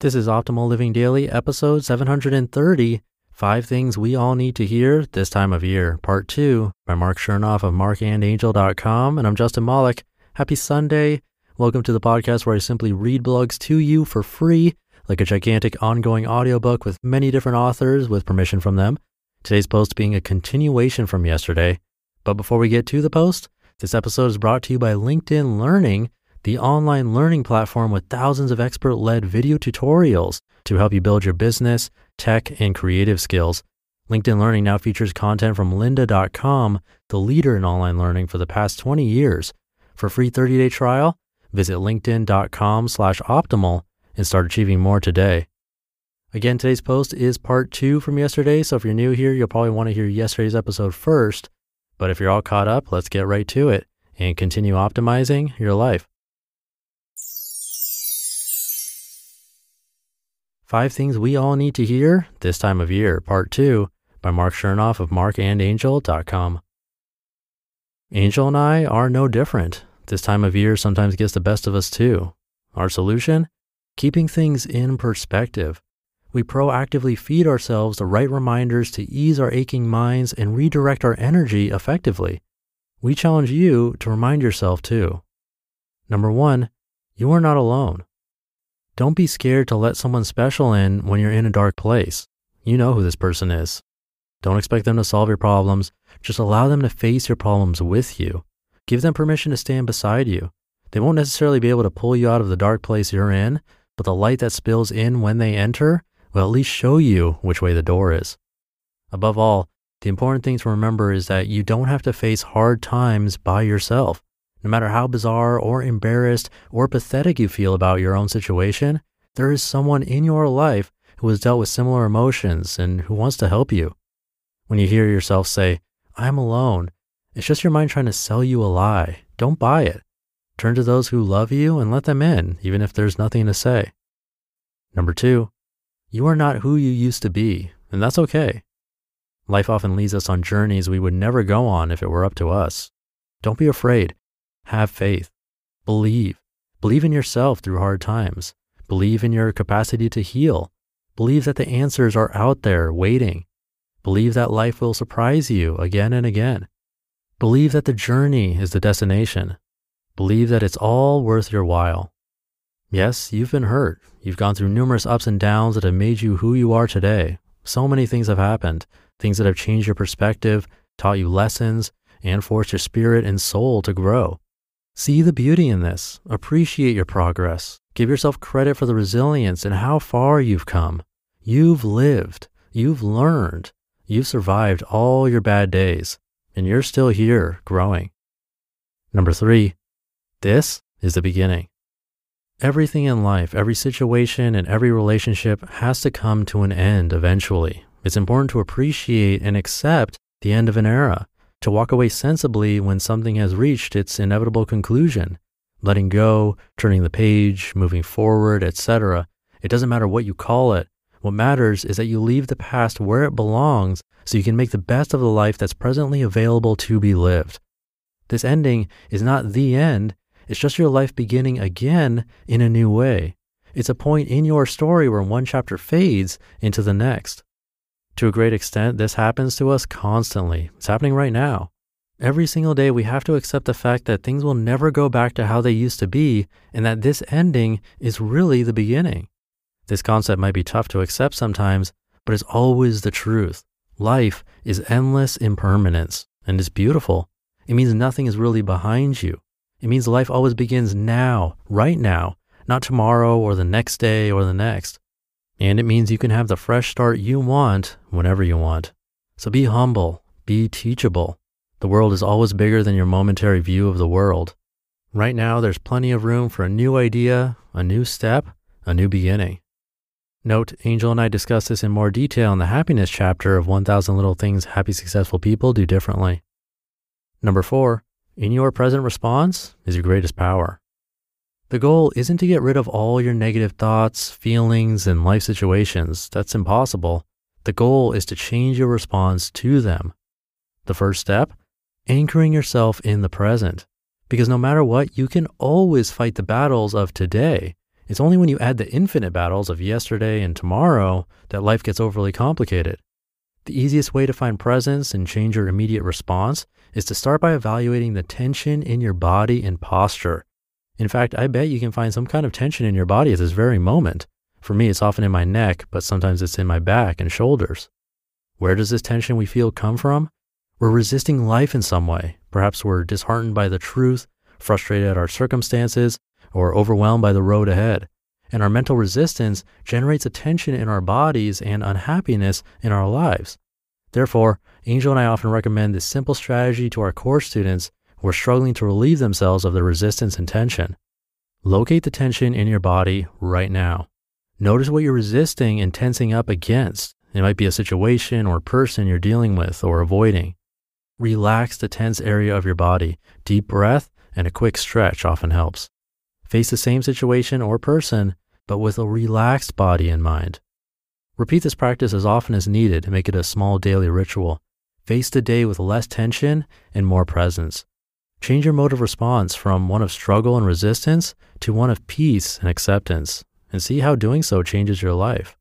This is Optimal Living Daily, episode 730 Five Things We All Need to Hear This Time of Year, part two by Marc Chernoff of marcandangel.com. And I'm Justin Malik. Happy Sunday. Welcome to the podcast where I simply read blogs to you for free, like a gigantic ongoing audiobook with many different authors with permission from them. Today's post being a continuation from yesterday. But before we get to the post, this episode is brought to you by LinkedIn Learning the online learning platform with thousands of expert led video tutorials to help you build your business, tech, and creative skills. LinkedIn Learning now features content from lynda.com, the leader in online learning for the past 20 years. For a free 30-day trial, visit linkedin.com slash optimal and start achieving more today. Again, today's post is part two from yesterday. So if you're new here, you'll probably want to hear yesterday's episode first. But if you're all caught up, let's get right to it and continue optimizing your life. Five Things We All Need to Hear This Time of Year, Part 2 by Marc Chernoff of marcandangel.com. Angel and I are no different. This time of year sometimes gets the best of us too. Our solution? Keeping things in perspective. We proactively feed ourselves the right reminders to ease our aching minds and redirect our energy effectively. We challenge you to remind yourself too. Number one, you are not alone. Don't be scared to let someone special in when you're in a dark place. You know who this person is. Don't expect them to solve your problems. Just allow them to face your problems with you. Give them permission to stand beside you. They won't necessarily be able to pull you out of the dark place you're in, but the light that spills in when they enter will at least show you which way the door is. Above all, the important thing to remember is that you don't have to face hard times by yourself. No matter how bizarre or embarrassed or pathetic you feel about your own situation, there is someone in your life who has dealt with similar emotions and who wants to help you. When you hear yourself say, I'm alone, it's just your mind trying to sell you a lie. Don't buy it. Turn to those who love you and let them in, even if there's nothing to say. Number two, you are not who you used to be, and that's okay. Life often leads us on journeys we would never go on if it were up to us. Don't be afraid. Have faith. Believe. Believe in yourself through hard times. Believe in your capacity to heal. Believe that the answers are out there waiting. Believe that life will surprise you again and again. Believe that the journey is the destination. Believe that it's all worth your while. Yes, you've been hurt. You've gone through numerous ups and downs that have made you who you are today. So many things have happened, things that have changed your perspective, taught you lessons, and forced your spirit and soul to grow. See the beauty in this. Appreciate your progress. Give yourself credit for the resilience and how far you've come. You've lived. You've learned. You've survived all your bad days, and you're still here growing. Number three, this is the beginning. Everything in life, every situation, and every relationship has to come to an end eventually. It's important to appreciate and accept the end of an era to walk away sensibly when something has reached its inevitable conclusion, letting go, turning the page, moving forward, etc. It doesn't matter what you call it. What matters is that you leave the past where it belongs so you can make the best of the life that's presently available to be lived. This ending is not the end, it's just your life beginning again in a new way. It's a point in your story where one chapter fades into the next. To a great extent, this happens to us constantly. It's happening right now. Every single day, we have to accept the fact that things will never go back to how they used to be, and that this ending is really the beginning. This concept might be tough to accept sometimes, but it's always the truth. Life is endless impermanence, and it's beautiful. It means nothing is really behind you. It means life always begins now, right now, not tomorrow or the next day or the next. And it means you can have the fresh start you want whenever you want. So be humble, be teachable. The world is always bigger than your momentary view of the world. Right now, there's plenty of room for a new idea, a new step, a new beginning. Note, Angel and I discuss this in more detail in the happiness chapter of 1000 Little Things Happy Successful People Do Differently. Number four, in your present response is your greatest power. The goal isn't to get rid of all your negative thoughts, feelings, and life situations. That's impossible. The goal is to change your response to them. The first step, anchoring yourself in the present. Because no matter what, you can always fight the battles of today. It's only when you add the infinite battles of yesterday and tomorrow that life gets overly complicated. The easiest way to find presence and change your immediate response is to start by evaluating the tension in your body and posture. In fact, I bet you can find some kind of tension in your body at this very moment. For me, it's often in my neck, but sometimes it's in my back and shoulders. Where does this tension we feel come from? We're resisting life in some way. Perhaps we're disheartened by the truth, frustrated at our circumstances, or overwhelmed by the road ahead. And our mental resistance generates a tension in our bodies and unhappiness in our lives. Therefore, Angel and I often recommend this simple strategy to our course students who are struggling to relieve themselves of the resistance and tension. Locate the tension in your body right now. Notice what you're resisting and tensing up against. It might be a situation or person you're dealing with or avoiding. Relax the tense area of your body. Deep breath and a quick stretch often helps. Face the same situation or person, but with a relaxed body and mind. Repeat this practice as often as needed to make it a small daily ritual. Face the day with less tension and more presence. Change your mode of response from one of struggle and resistance to one of peace and acceptance, and see how doing so changes your life.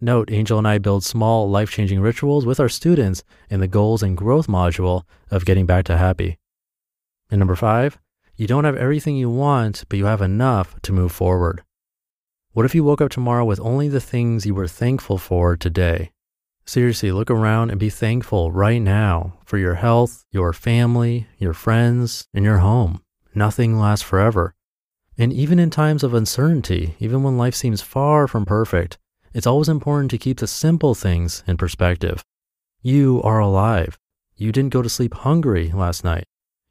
Note, Angel and I build small, life changing rituals with our students in the goals and growth module of getting back to happy. And number five, you don't have everything you want, but you have enough to move forward. What if you woke up tomorrow with only the things you were thankful for today? Seriously, look around and be thankful right now for your health, your family, your friends, and your home. Nothing lasts forever. And even in times of uncertainty, even when life seems far from perfect, it's always important to keep the simple things in perspective. You are alive. You didn't go to sleep hungry last night.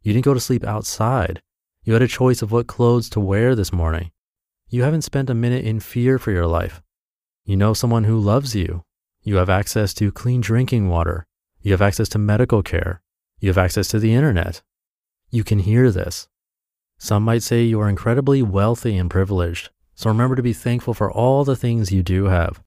You didn't go to sleep outside. You had a choice of what clothes to wear this morning. You haven't spent a minute in fear for your life. You know someone who loves you. You have access to clean drinking water. You have access to medical care. You have access to the internet. You can hear this. Some might say you are incredibly wealthy and privileged. So remember to be thankful for all the things you do have.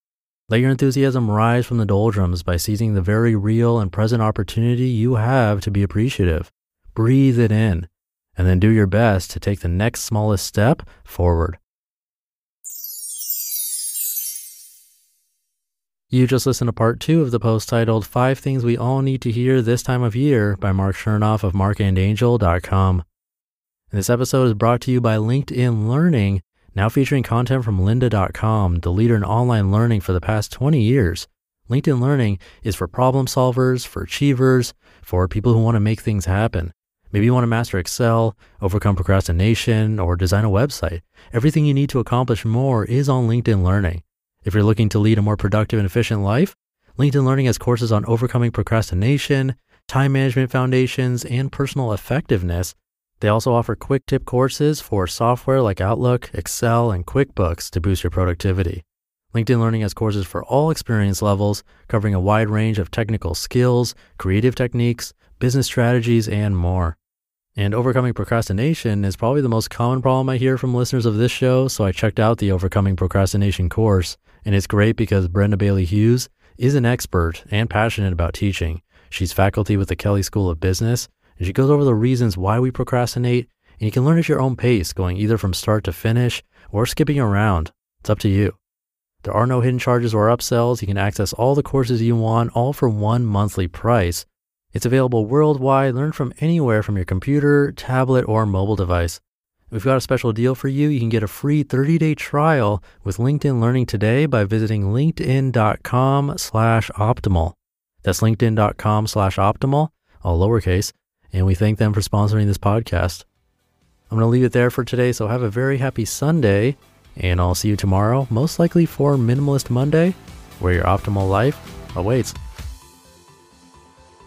Let your enthusiasm rise from the doldrums by seizing the very real and present opportunity you have to be appreciative. Breathe it in, and then do your best to take the next smallest step forward. You just listened to part two of the post titled Five Things We All Need to Hear This Time of Year by Marc Chernoff of marcandangel.com. And this episode is brought to you by LinkedIn Learning, now featuring content from lynda.com, the leader in online learning for the past 20 years. LinkedIn Learning is for problem solvers, for achievers, for people who want to make things happen. Maybe you want to master Excel, overcome procrastination, or design a website. Everything you need to accomplish more is on LinkedIn Learning. If you're looking to lead a more productive and efficient life, LinkedIn Learning has courses on overcoming procrastination, time management foundations, and personal effectiveness. They also offer quick tip courses for software like Outlook, Excel, and QuickBooks to boost your productivity. LinkedIn Learning has courses for all experience levels, covering a wide range of technical skills, creative techniques, business strategies, and more. And overcoming procrastination is probably the most common problem I hear from listeners of this show, so I checked out the Overcoming Procrastination course. And it's great because Brenda Bailey Hughes is an expert and passionate about teaching. She's faculty with the Kelley School of Business, and she goes over the reasons why we procrastinate. And you can learn at your own pace, going either from start to finish or skipping around. It's up to you. There are no hidden charges or upsells. You can access all the courses you want, all for one monthly price. It's available worldwide. Learn from anywhere from your computer, tablet, or mobile device. We've got a special deal for you. You can get a free 30-day trial with LinkedIn Learning today by visiting linkedin.com slash optimal. That's linkedin.com slash optimal, all lowercase. And we thank them for sponsoring this podcast. I'm going to leave it there for today. So have a very happy Sunday. And I'll see you tomorrow, most likely for Minimalist Monday, where your optimal life awaits.